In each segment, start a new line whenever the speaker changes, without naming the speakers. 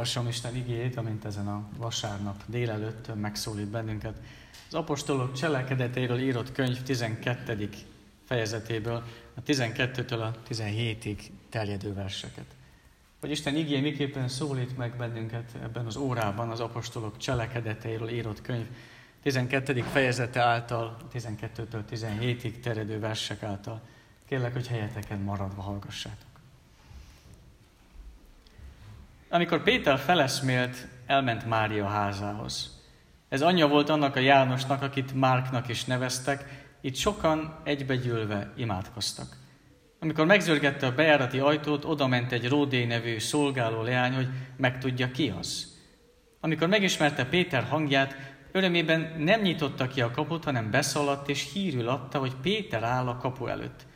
Olvasom Isten igét, amint ezen a vasárnap délelőtt megszólít bennünket. Az apostolok cselekedetéről írott könyv 12. fejezetéből, a 12-től a 17-ig terjedő verseket. Hogy Isten igé miképpen szólít meg bennünket ebben az órában az apostolok cselekedeteiről írott könyv 12. fejezete által, 12-től 17-ig terjedő versek által. Kérlek, hogy helyeteken maradva hallgassátok. Amikor Péter feleszmélt, elment Mária házához. Ez anyja volt annak a Jánosnak, akit Márknak is neveztek, itt sokan egybegyűlve imádkoztak. Amikor megzörgette a bejárati ajtót, oda ment egy Ródé nevű szolgáló leány, hogy megtudja ki az. Amikor megismerte Péter hangját, örömében nem nyitotta ki a kaput, hanem beszaladt és hírül adta, hogy Péter áll a kapu előtt.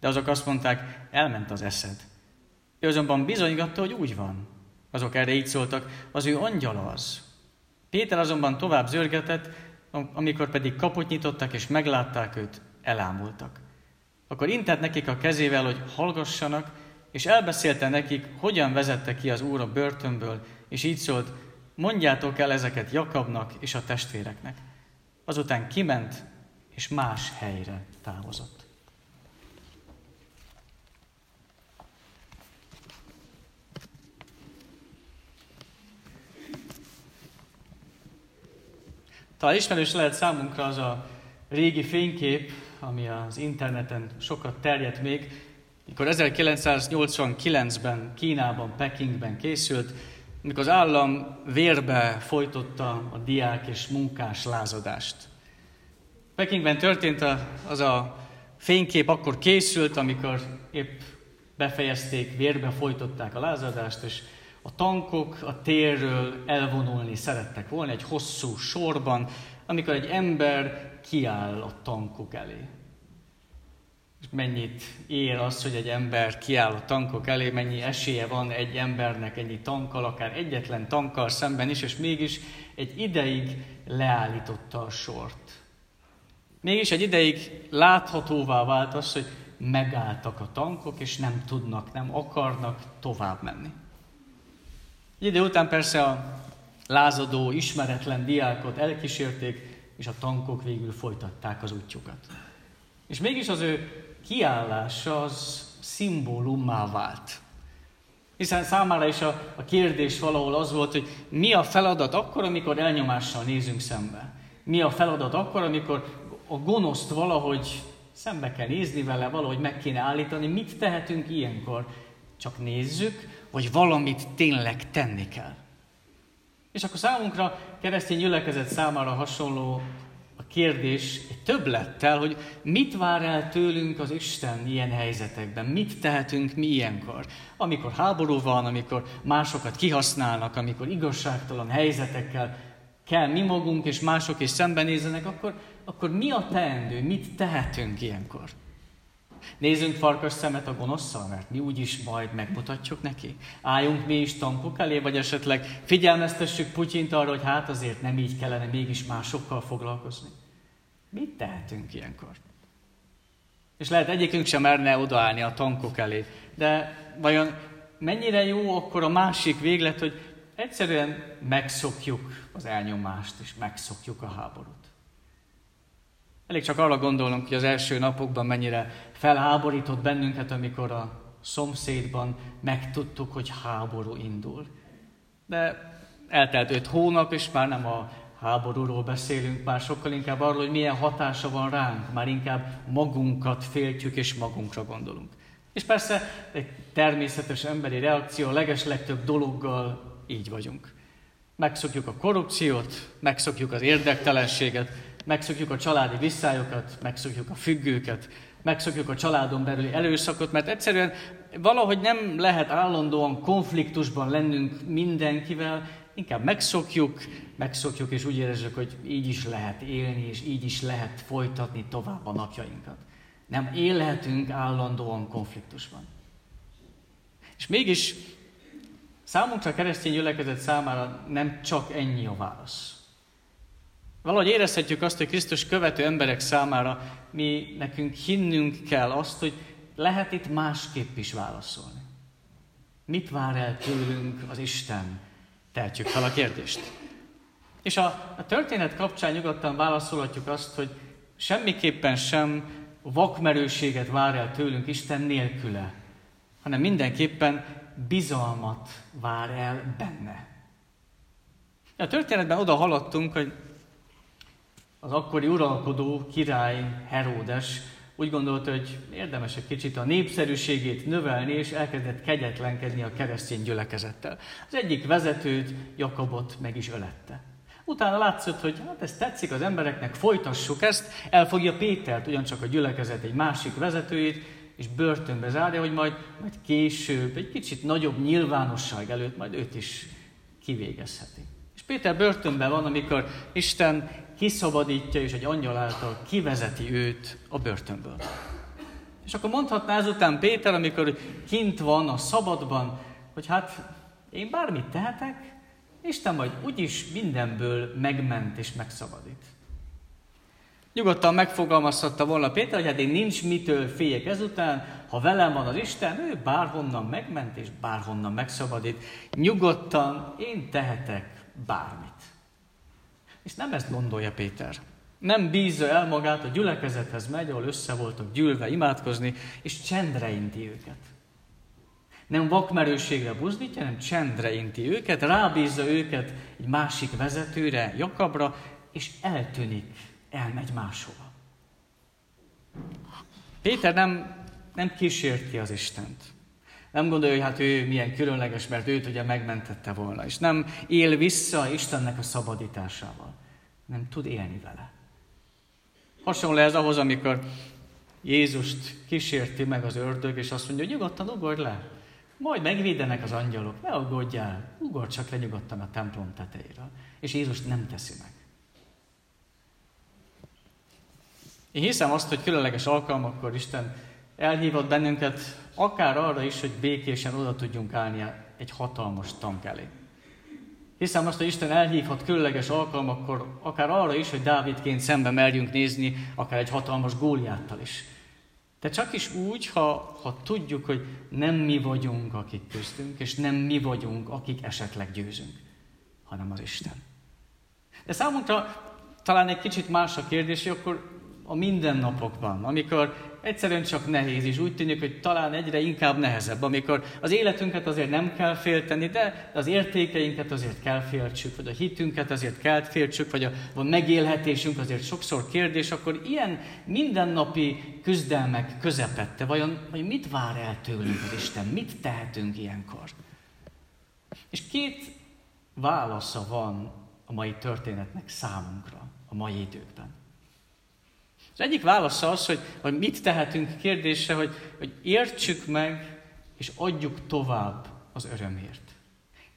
De azok azt mondták, elment az eszed. Ő azonban bizonygatta, hogy úgy van. Azok erre így szóltak, az ő angyala az. Péter azonban tovább zörgetett, amikor pedig kaput nyitottak és meglátták őt, elámultak. Akkor intett nekik a kezével, hogy hallgassanak, és elbeszélte nekik, hogyan vezette ki az Úr a börtönből, és így szólt, mondjátok el ezeket Jakabnak és a testvéreknek. Azután kiment, és más helyre távozott. Talán ismerős lehet számunkra az a régi fénykép, ami az interneten sokat terjedt még, mikor 1989-ben Kínában, Pekingben készült, mikor az állam vérbe folytotta a diák és munkás lázadást. Pekingben történt az a fénykép, akkor készült, amikor épp befejezték, vérbe folytották a lázadást, és a tankok a térről elvonulni szerettek volna egy hosszú sorban, amikor egy ember kiáll a tankok elé. És mennyit ér az, hogy egy ember kiáll a tankok elé, mennyi esélye van egy embernek ennyi tankkal, akár egyetlen tankkal szemben is, és mégis egy ideig leállította a sort. Mégis egy ideig láthatóvá vált az, hogy megálltak a tankok, és nem tudnak, nem akarnak tovább menni. Egy idő után persze a lázadó, ismeretlen diákot elkísérték, és a tankok végül folytatták az útjukat. És mégis az ő kiállása az szimbólummá vált. Hiszen számára is a, a kérdés valahol az volt, hogy mi a feladat akkor, amikor elnyomással nézünk szembe. Mi a feladat akkor, amikor a gonoszt valahogy szembe kell nézni vele, valahogy meg kéne állítani. Mit tehetünk ilyenkor? Csak nézzük, vagy valamit tényleg tenni kell. És akkor számunkra, keresztény gyülekezet számára hasonló a kérdés egy többlettel, hogy mit vár el tőlünk az Isten ilyen helyzetekben, mit tehetünk mi ilyenkor. Amikor háború van, amikor másokat kihasználnak, amikor igazságtalan helyzetekkel kell mi magunk és mások is szembenézzenek, akkor, akkor mi a teendő, mit tehetünk ilyenkor? Nézzünk farkas szemet a gonoszszal, mert mi úgyis majd megmutatjuk neki. Álljunk mi is tankok elé, vagy esetleg figyelmeztessük Putyint arra, hogy hát azért nem így kellene mégis másokkal foglalkozni. Mit tehetünk ilyenkor? És lehet egyikünk sem merne odaállni a tankok elé. De vajon mennyire jó akkor a másik véglet, hogy egyszerűen megszokjuk az elnyomást, és megszokjuk a háborút. Elég csak arra gondolnunk, hogy az első napokban mennyire felháborított bennünket, amikor a szomszédban megtudtuk, hogy háború indul. De eltelt öt hónap, és már nem a háborúról beszélünk, már sokkal inkább arról, hogy milyen hatása van ránk, már inkább magunkat féltjük és magunkra gondolunk. És persze egy természetes emberi reakció, a legeslegtöbb dologgal így vagyunk. Megszokjuk a korrupciót, megszokjuk az érdektelenséget, megszokjuk a családi viszályokat, megszokjuk a függőket, megszokjuk a családon belüli előszakot, mert egyszerűen valahogy nem lehet állandóan konfliktusban lennünk mindenkivel, inkább megszokjuk, megszokjuk, és úgy érezzük, hogy így is lehet élni, és így is lehet folytatni tovább a napjainkat. Nem élhetünk állandóan konfliktusban. És mégis számunkra keresztény gyülekezet számára nem csak ennyi a válasz. Valahogy érezhetjük azt, hogy Krisztus követő emberek számára mi nekünk hinnünk kell azt, hogy lehet itt másképp is válaszolni. Mit vár el tőlünk az Isten? Tehetjük fel a kérdést. És a, a történet kapcsán nyugodtan válaszolhatjuk azt, hogy semmiképpen sem vakmerőséget vár el tőlünk Isten nélküle, hanem mindenképpen bizalmat vár el benne. A történetben oda haladtunk, hogy az akkori uralkodó király Heródes úgy gondolta, hogy érdemes egy kicsit a népszerűségét növelni, és elkezdett kegyetlenkedni a keresztény gyülekezettel. Az egyik vezetőt, Jakabot meg is ölette. Utána látszott, hogy hát ez tetszik az embereknek, folytassuk ezt, elfogja Pétert, ugyancsak a gyülekezet egy másik vezetőjét, és börtönbe zárja, hogy majd, majd később, egy kicsit nagyobb nyilvánosság előtt majd őt is kivégezheti. És Péter börtönben van, amikor Isten kiszabadítja, és egy angyal által kivezeti őt a börtönből. És akkor mondhatná ezután Péter, amikor kint van a szabadban, hogy hát én bármit tehetek, Isten majd úgyis mindenből megment és megszabadít. Nyugodtan megfogalmazhatta volna Péter, hogy hát én nincs mitől féljek ezután, ha velem van az Isten, ő bárhonnan megment és bárhonnan megszabadít. Nyugodtan én tehetek bármit. És nem ezt gondolja Péter. Nem bízza el magát, a gyülekezethez megy, ahol össze voltak gyűlve imádkozni, és csendre inti őket. Nem vakmerőségre buzdítja, hanem csendre inti őket, rábízza őket egy másik vezetőre, Jakabra, és eltűnik, elmegy máshova. Péter nem, nem kísérti az Istent. Nem gondolja, hogy hát ő milyen különleges, mert őt ugye megmentette volna. És nem él vissza Istennek a szabadításával. Nem tud élni vele. Hasonló ez ahhoz, amikor Jézust kísérti meg az ördög, és azt mondja, hogy nyugodtan ugorj le. Majd megvédenek az angyalok, ne aggódjál, ugorj csak le nyugodtan a templom tetejéről. És Jézus nem teszi meg. Én hiszem azt, hogy különleges alkalmakkor Isten elhívott bennünket akár arra is, hogy békésen oda tudjunk állni egy hatalmas tank elé. Hiszem azt, hogy Isten elhívhat különleges alkalmakkor akár arra is, hogy Dávidként szembe merjünk nézni, akár egy hatalmas góliáttal is. De csak is úgy, ha, ha tudjuk, hogy nem mi vagyunk, akik köztünk, és nem mi vagyunk, akik esetleg győzünk, hanem az Isten. De számunkra talán egy kicsit más a kérdés, hogy akkor a mindennapokban, amikor egyszerűen csak nehéz, és úgy tűnik, hogy talán egyre inkább nehezebb, amikor az életünket azért nem kell félteni, de az értékeinket azért kell féltsük, vagy a hitünket azért kell féltsük, vagy a, a megélhetésünk azért sokszor kérdés, akkor ilyen mindennapi küzdelmek közepette, vajon, vajon mit vár el tőlünk az Isten, mit tehetünk ilyenkor? És két válasza van a mai történetnek számunkra, a mai időkben. Az egyik válasz az, hogy, hogy mit tehetünk kérdése, hogy, hogy értsük meg és adjuk tovább az örömhírt.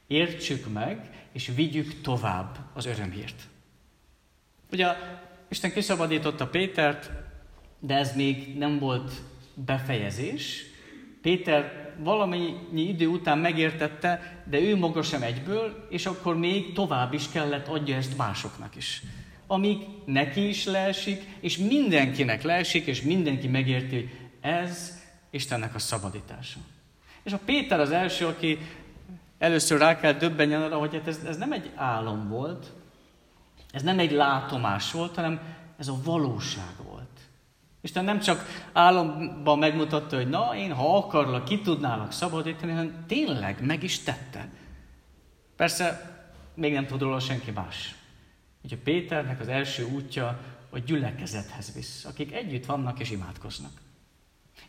Értsük meg és vigyük tovább az örömhírt. Ugye Isten kiszabadította Pétert, de ez még nem volt befejezés. Péter valamennyi idő után megértette, de ő maga sem egyből, és akkor még tovább is kellett adja ezt másoknak is amíg neki is leesik, és mindenkinek leesik, és mindenki megérti, hogy ez Istennek a szabadítása. És a Péter az első, aki először rá kell döbbenjen arra, hogy hát ez, ez nem egy álom volt, ez nem egy látomás volt, hanem ez a valóság volt. Isten nem csak álomban megmutatta, hogy na, én ha akarlak, ki tudnálak szabadítani, hanem tényleg meg is tette. Persze még nem tud róla senki más. Ugye Péternek az első útja a gyülekezethez visz, akik együtt vannak és imádkoznak.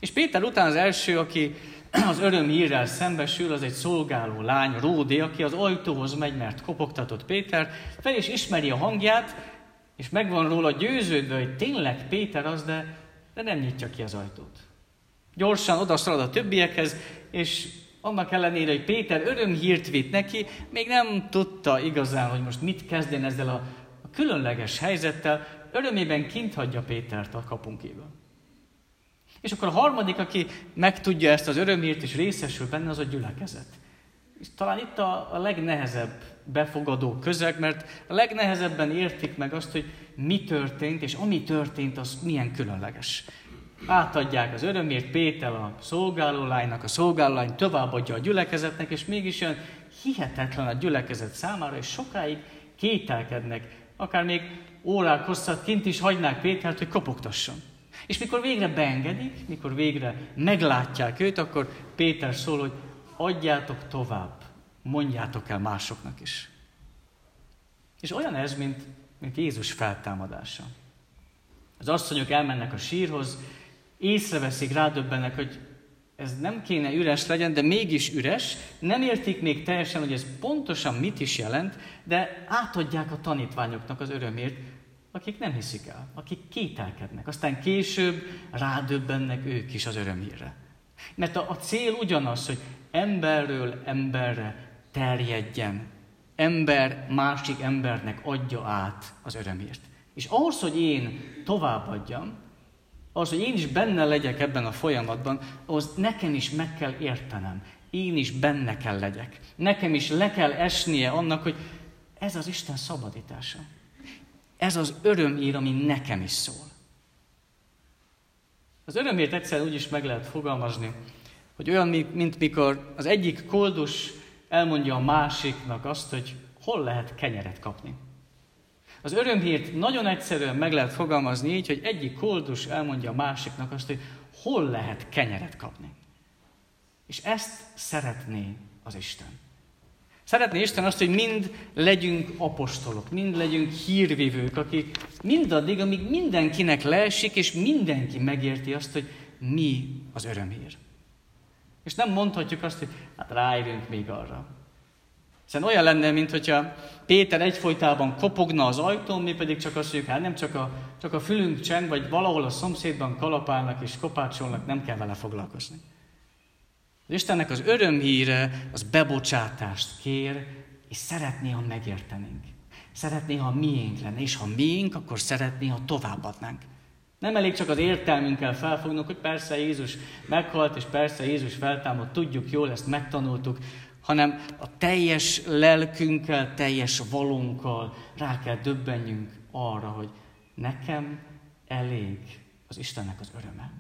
És Péter után az első, aki az örömhírrel szembesül, az egy szolgáló lány, Ródi, aki az ajtóhoz megy, mert kopogtatott Péter, fel is ismeri a hangját, és megvan róla győződve, hogy tényleg Péter az, de, de nem nyitja ki az ajtót. Gyorsan odaszalad a többiekhez, és annak ellenére, hogy Péter örömhírt vitt neki, még nem tudta igazán, hogy most mit kezdjen ezzel a különleges helyzettel örömében kint hagyja Pétert a kapunk kívül. És akkor a harmadik, aki megtudja ezt az örömért és részesül benne, az a gyülekezet. És talán itt a, a legnehezebb befogadó közeg, mert a legnehezebben értik meg azt, hogy mi történt, és ami történt, az milyen különleges. átadják az örömért Péter a szolgálólánynak, a szolgálólány továbbadja a gyülekezetnek, és mégis olyan hihetetlen a gyülekezet számára, és sokáig kételkednek, akár még órák hosszat kint is hagynák Pétert, hogy kopogtasson. És mikor végre beengedik, mikor végre meglátják őt, akkor Péter szól, hogy adjátok tovább, mondjátok el másoknak is. És olyan ez, mint, mint Jézus feltámadása. Az asszonyok elmennek a sírhoz, észreveszik, rádöbbennek, hogy ez nem kéne üres legyen, de mégis üres, nem értik még teljesen, hogy ez pontosan mit is jelent, de átadják a tanítványoknak az örömért, akik nem hiszik el, akik kételkednek. Aztán később rádöbbennek ők is az örömére. Mert a, a cél ugyanaz, hogy emberről emberre terjedjen. Ember másik embernek adja át az örömért. És ahhoz, hogy én továbbadjam, ahhoz, hogy én is benne legyek ebben a folyamatban, ahhoz nekem is meg kell értenem. Én is benne kell legyek. Nekem is le kell esnie annak, hogy ez az Isten szabadítása. Ez az örömír, ami nekem is szól. Az örömért egyszer úgy is meg lehet fogalmazni, hogy olyan, mint mikor az egyik koldus elmondja a másiknak azt, hogy hol lehet kenyeret kapni. Az örömhírt nagyon egyszerűen meg lehet fogalmazni így, hogy egyik koldus elmondja a másiknak azt, hogy hol lehet kenyeret kapni. És ezt szeretné az Isten. Szeretné Isten azt, hogy mind legyünk apostolok, mind legyünk hírvívők, akik mindaddig, amíg mindenkinek leesik, és mindenki megérti azt, hogy mi az örömhír. És nem mondhatjuk azt, hogy hát rájövünk még arra. Hiszen olyan lenne, mint hogyha Péter egyfolytában kopogna az ajtón, mi pedig csak azt mondjuk, hát nem csak a, csak a fülünk cseng, vagy valahol a szomszédban kalapálnak és kopácsolnak, nem kell vele foglalkozni. Az Istennek az örömhíre az bebocsátást kér, és szeretné, ha megértenénk. Szeretné, ha miénk lenne, és ha miénk, akkor szeretné, ha továbbadnánk. Nem elég csak az értelmünkkel felfognunk, hogy persze Jézus meghalt, és persze Jézus feltámadt, tudjuk jól, ezt megtanultuk, hanem a teljes lelkünkkel, teljes valunkkal rá kell döbbenjünk arra, hogy nekem elég az Istennek az öröme.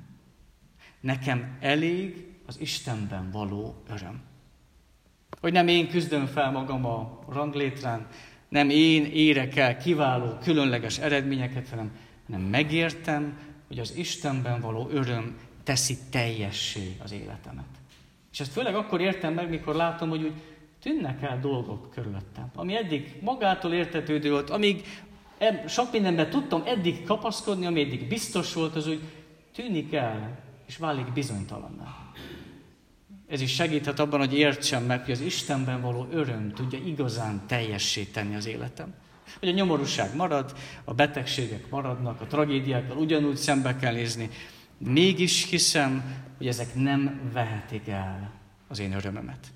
Nekem elég az Istenben való öröm. Hogy nem én küzdöm fel magam a ranglétrán, nem én érek el kiváló, különleges eredményeket, hanem, hanem megértem, hogy az Istenben való öröm teszi teljessé az életemet. És ezt főleg akkor értem meg, mikor látom, hogy úgy tűnnek el dolgok körülöttem. Ami eddig magától értetődő volt, amíg sok mindenben tudtam eddig kapaszkodni, ami eddig biztos volt, az úgy tűnik el, és válik bizonytalanná. Ez is segíthet abban, hogy értsem meg, hogy az Istenben való öröm tudja igazán teljessé az életem. Hogy a nyomorúság marad, a betegségek maradnak, a tragédiákkal ugyanúgy szembe kell nézni, Mégis hiszem, hogy ezek nem vehetik el az én örömömet.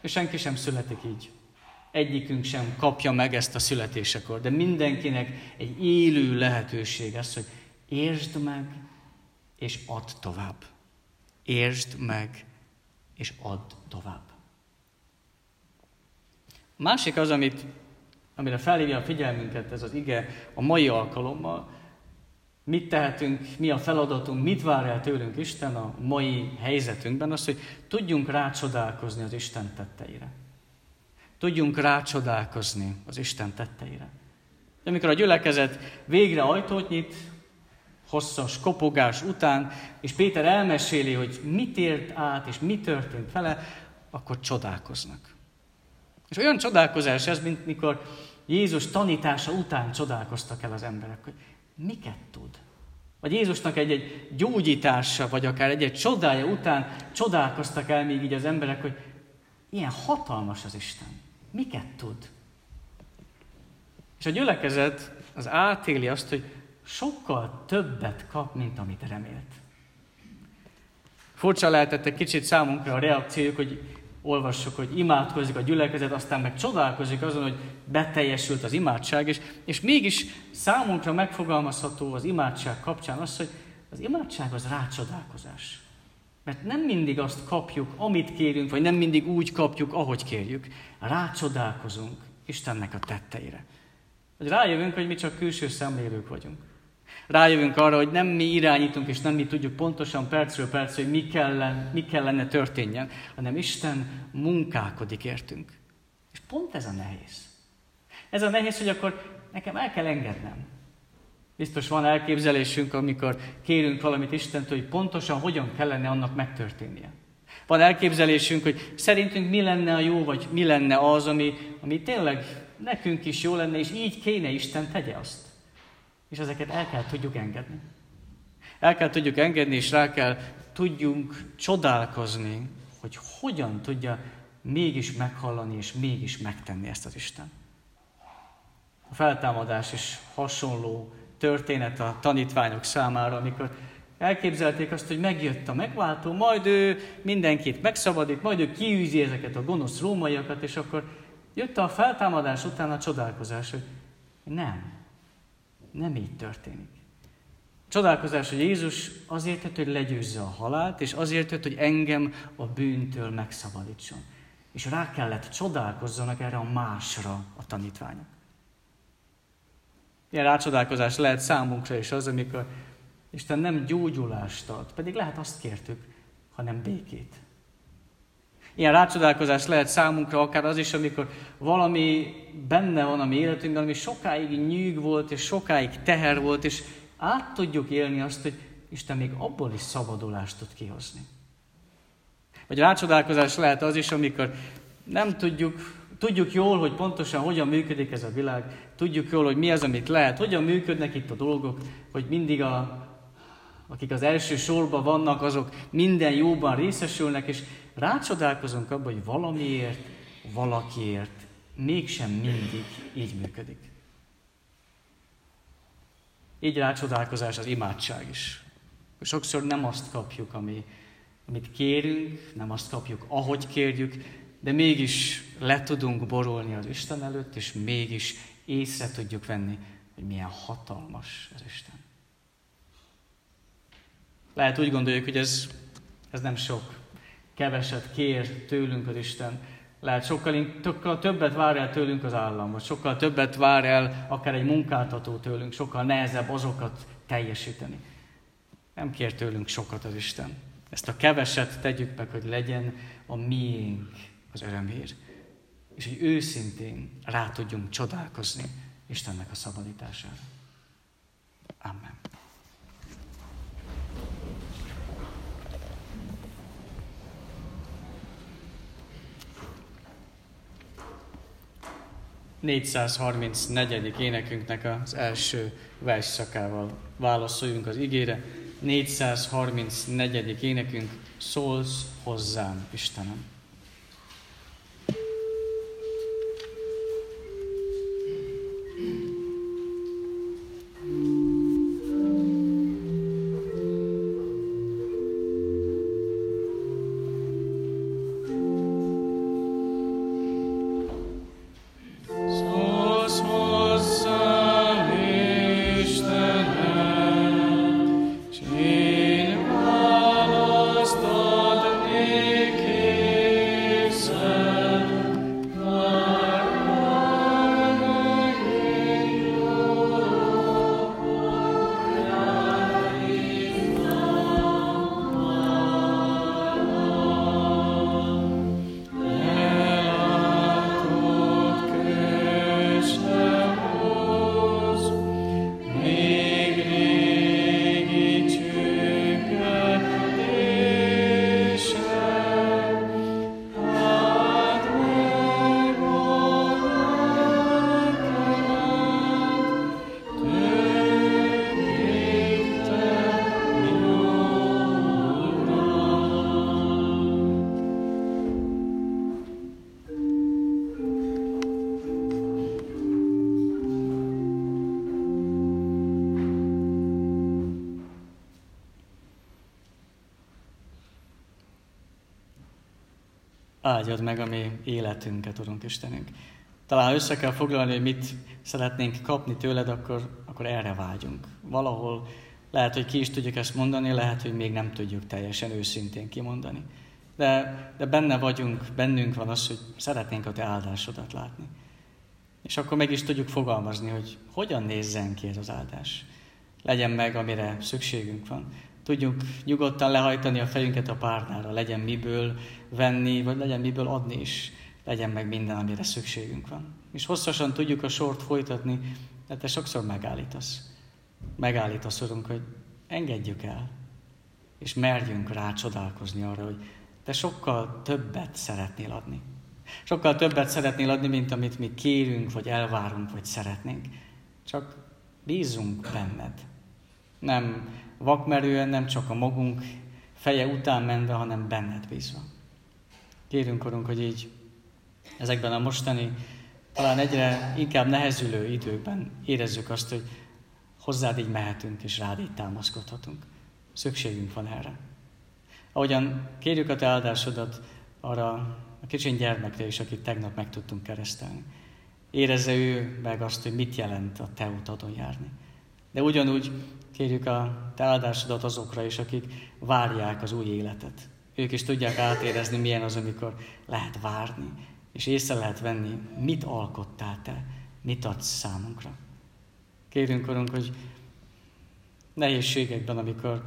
És senki sem születik így. Egyikünk sem kapja meg ezt a születésekor, de mindenkinek egy élő lehetőség az, hogy értsd meg, és add tovább. Értsd meg, és add tovább. Másik az, amit, amire felhívja a figyelmünket ez az ige a mai alkalommal, Mit tehetünk, mi a feladatunk, mit vár el tőlünk Isten a mai helyzetünkben, az, hogy tudjunk rácsodálkozni az Isten tetteire. Tudjunk rácsodálkozni az Isten tetteire. De amikor a gyülekezet végre ajtót nyit, hosszas kopogás után, és Péter elmeséli, hogy mit ért át, és mi történt vele, akkor csodálkoznak. És olyan csodálkozás ez, mint mikor Jézus tanítása után csodálkoztak el az emberek, hogy miket tud? Vagy Jézusnak egy-egy gyógyítása, vagy akár egy-egy csodája után csodálkoztak el még így az emberek, hogy ilyen hatalmas az Isten. Miket tud? És a gyülekezet az átéli azt, hogy sokkal többet kap, mint amit remélt. Furcsa lehetett egy kicsit számunkra a reakciójuk, hogy olvassuk, hogy imádkozik a gyülekezet, aztán meg csodálkozik azon, hogy beteljesült az imádság, és, és mégis számunkra megfogalmazható az imádság kapcsán az, hogy az imádság az rácsodálkozás. Mert nem mindig azt kapjuk, amit kérünk, vagy nem mindig úgy kapjuk, ahogy kérjük. Rácsodálkozunk Istennek a tetteire. Hogy rájövünk, hogy mi csak külső szemlélők vagyunk. Rájövünk arra, hogy nem mi irányítunk, és nem mi tudjuk pontosan percről percre, hogy mi kellene, mi kellene történjen, hanem Isten munkálkodik értünk. És pont ez a nehéz. Ez a nehéz, hogy akkor nekem el kell engednem. Biztos van elképzelésünk, amikor kérünk valamit Istentől, hogy pontosan hogyan kellene annak megtörténnie. Van elképzelésünk, hogy szerintünk mi lenne a jó, vagy mi lenne az, ami, ami tényleg nekünk is jó lenne, és így kéne Isten tegye azt. És ezeket el kell tudjuk engedni. El kell tudjuk engedni, és rá kell tudjunk csodálkozni, hogy hogyan tudja mégis meghallani, és mégis megtenni ezt az Isten. A feltámadás is hasonló történet a tanítványok számára, amikor elképzelték azt, hogy megjött a megváltó, majd ő mindenkit megszabadít, majd ő kiűzi ezeket a gonosz rómaiakat, és akkor jött a feltámadás után a csodálkozás, hogy nem, nem így történik. Csodálkozás, hogy Jézus azért jött, hogy legyőzze a halált, és azért jött, hogy engem a bűntől megszabadítson. És rá kellett csodálkozzanak erre a másra a tanítványok. Ilyen rácsodálkozás lehet számunkra is az, amikor Isten nem gyógyulást ad, pedig lehet azt kértük, hanem békét. Ilyen rácsodálkozás lehet számunkra akár az is, amikor valami benne van a mi életünkben, ami sokáig nyűg volt, és sokáig teher volt, és át tudjuk élni azt, hogy Isten még abból is szabadulást tud kihozni. Vagy rácsodálkozás lehet az is, amikor nem tudjuk, tudjuk jól, hogy pontosan hogyan működik ez a világ, tudjuk jól, hogy mi az, amit lehet, hogyan működnek itt a dolgok, hogy mindig a, akik az első sorban vannak, azok minden jóban részesülnek, és rácsodálkozunk abban, hogy valamiért, valakiért mégsem mindig így működik. Így rácsodálkozás az imádság is. Sokszor nem azt kapjuk, ami, amit kérünk, nem azt kapjuk, ahogy kérjük, de mégis le tudunk borolni az Isten előtt, és mégis észre tudjuk venni, hogy milyen hatalmas az Isten. Lehet úgy gondoljuk, hogy ez, ez nem sok, keveset kér tőlünk az Isten. Lehet sokkal, sokkal többet vár el tőlünk az állam, vagy sokkal többet vár el akár egy munkáltató tőlünk, sokkal nehezebb azokat teljesíteni. Nem kér tőlünk sokat az Isten. Ezt a keveset tegyük meg, hogy legyen a miénk az örömhír. És hogy őszintén rá tudjunk csodálkozni Istennek a szabadítására. Amen. 434. énekünknek az első versszakával válaszoljunk az igére. 434. énekünk, szólsz hozzám, Istenem. Áldjad meg a mi életünket, Urunk Istenünk. Talán össze kell foglalni, hogy mit szeretnénk kapni tőled, akkor, akkor erre vágyunk. Valahol lehet, hogy ki is tudjuk ezt mondani, lehet, hogy még nem tudjuk teljesen őszintén kimondani. De, de benne vagyunk, bennünk van az, hogy szeretnénk a te áldásodat látni. És akkor meg is tudjuk fogalmazni, hogy hogyan nézzen ki ez az áldás. Legyen meg, amire szükségünk van. Tudjuk nyugodtan lehajtani a fejünket a párnára, legyen miből venni, vagy legyen miből adni is. Legyen meg minden, amire szükségünk van. És hosszasan tudjuk a sort folytatni, de te sokszor megállítasz. Megállítasz, Urunk, hogy engedjük el, és merjünk rá csodálkozni arra, hogy te sokkal többet szeretnél adni. Sokkal többet szeretnél adni, mint amit mi kérünk, vagy elvárunk, vagy szeretnénk. Csak bízunk benned. Nem vakmerően, nem csak a magunk feje után menve, hanem benned bízva. Kérünk, Urunk, hogy így ezekben a mostani, talán egyre inkább nehezülő időkben érezzük azt, hogy hozzád így mehetünk, és rád így támaszkodhatunk. Szükségünk van erre. Ahogyan kérjük a te áldásodat arra a kicsin gyermekre is, akit tegnap meg tudtunk keresztelni. Érezze ő meg azt, hogy mit jelent a te utadon járni. De ugyanúgy kérjük a te áldásodat azokra is, akik várják az új életet. Ők is tudják átérezni, milyen az, amikor lehet várni, és észre lehet venni, mit alkottál te, mit adsz számunkra. Kérünk, Urunk, hogy nehézségekben, amikor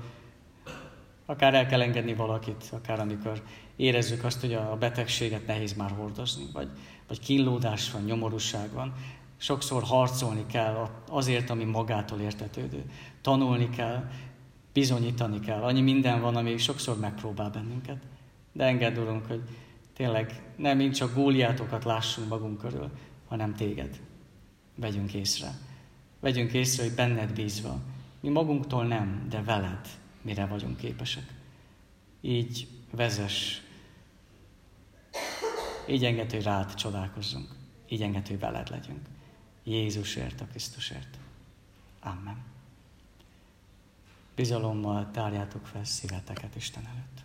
akár el kell engedni valakit, akár amikor érezzük azt, hogy a betegséget nehéz már hordozni, vagy, vagy kínlódás van, nyomorúság van. Sokszor harcolni kell azért, ami magától értetődő. Tanulni kell, bizonyítani kell. Annyi minden van, ami sokszor megpróbál bennünket. De engedd, Urunk, hogy tényleg nem mind csak góliátokat lássunk magunk körül, hanem téged. Vegyünk észre. Vegyünk észre, hogy benned bízva. Mi magunktól nem, de veled mire vagyunk képesek. Így vezes, így enged, hogy rád csodálkozzunk, így enged, hogy veled legyünk. Jézusért, a Krisztusért. Amen. Bizalommal tárjátok fel szíveteket Isten előtt.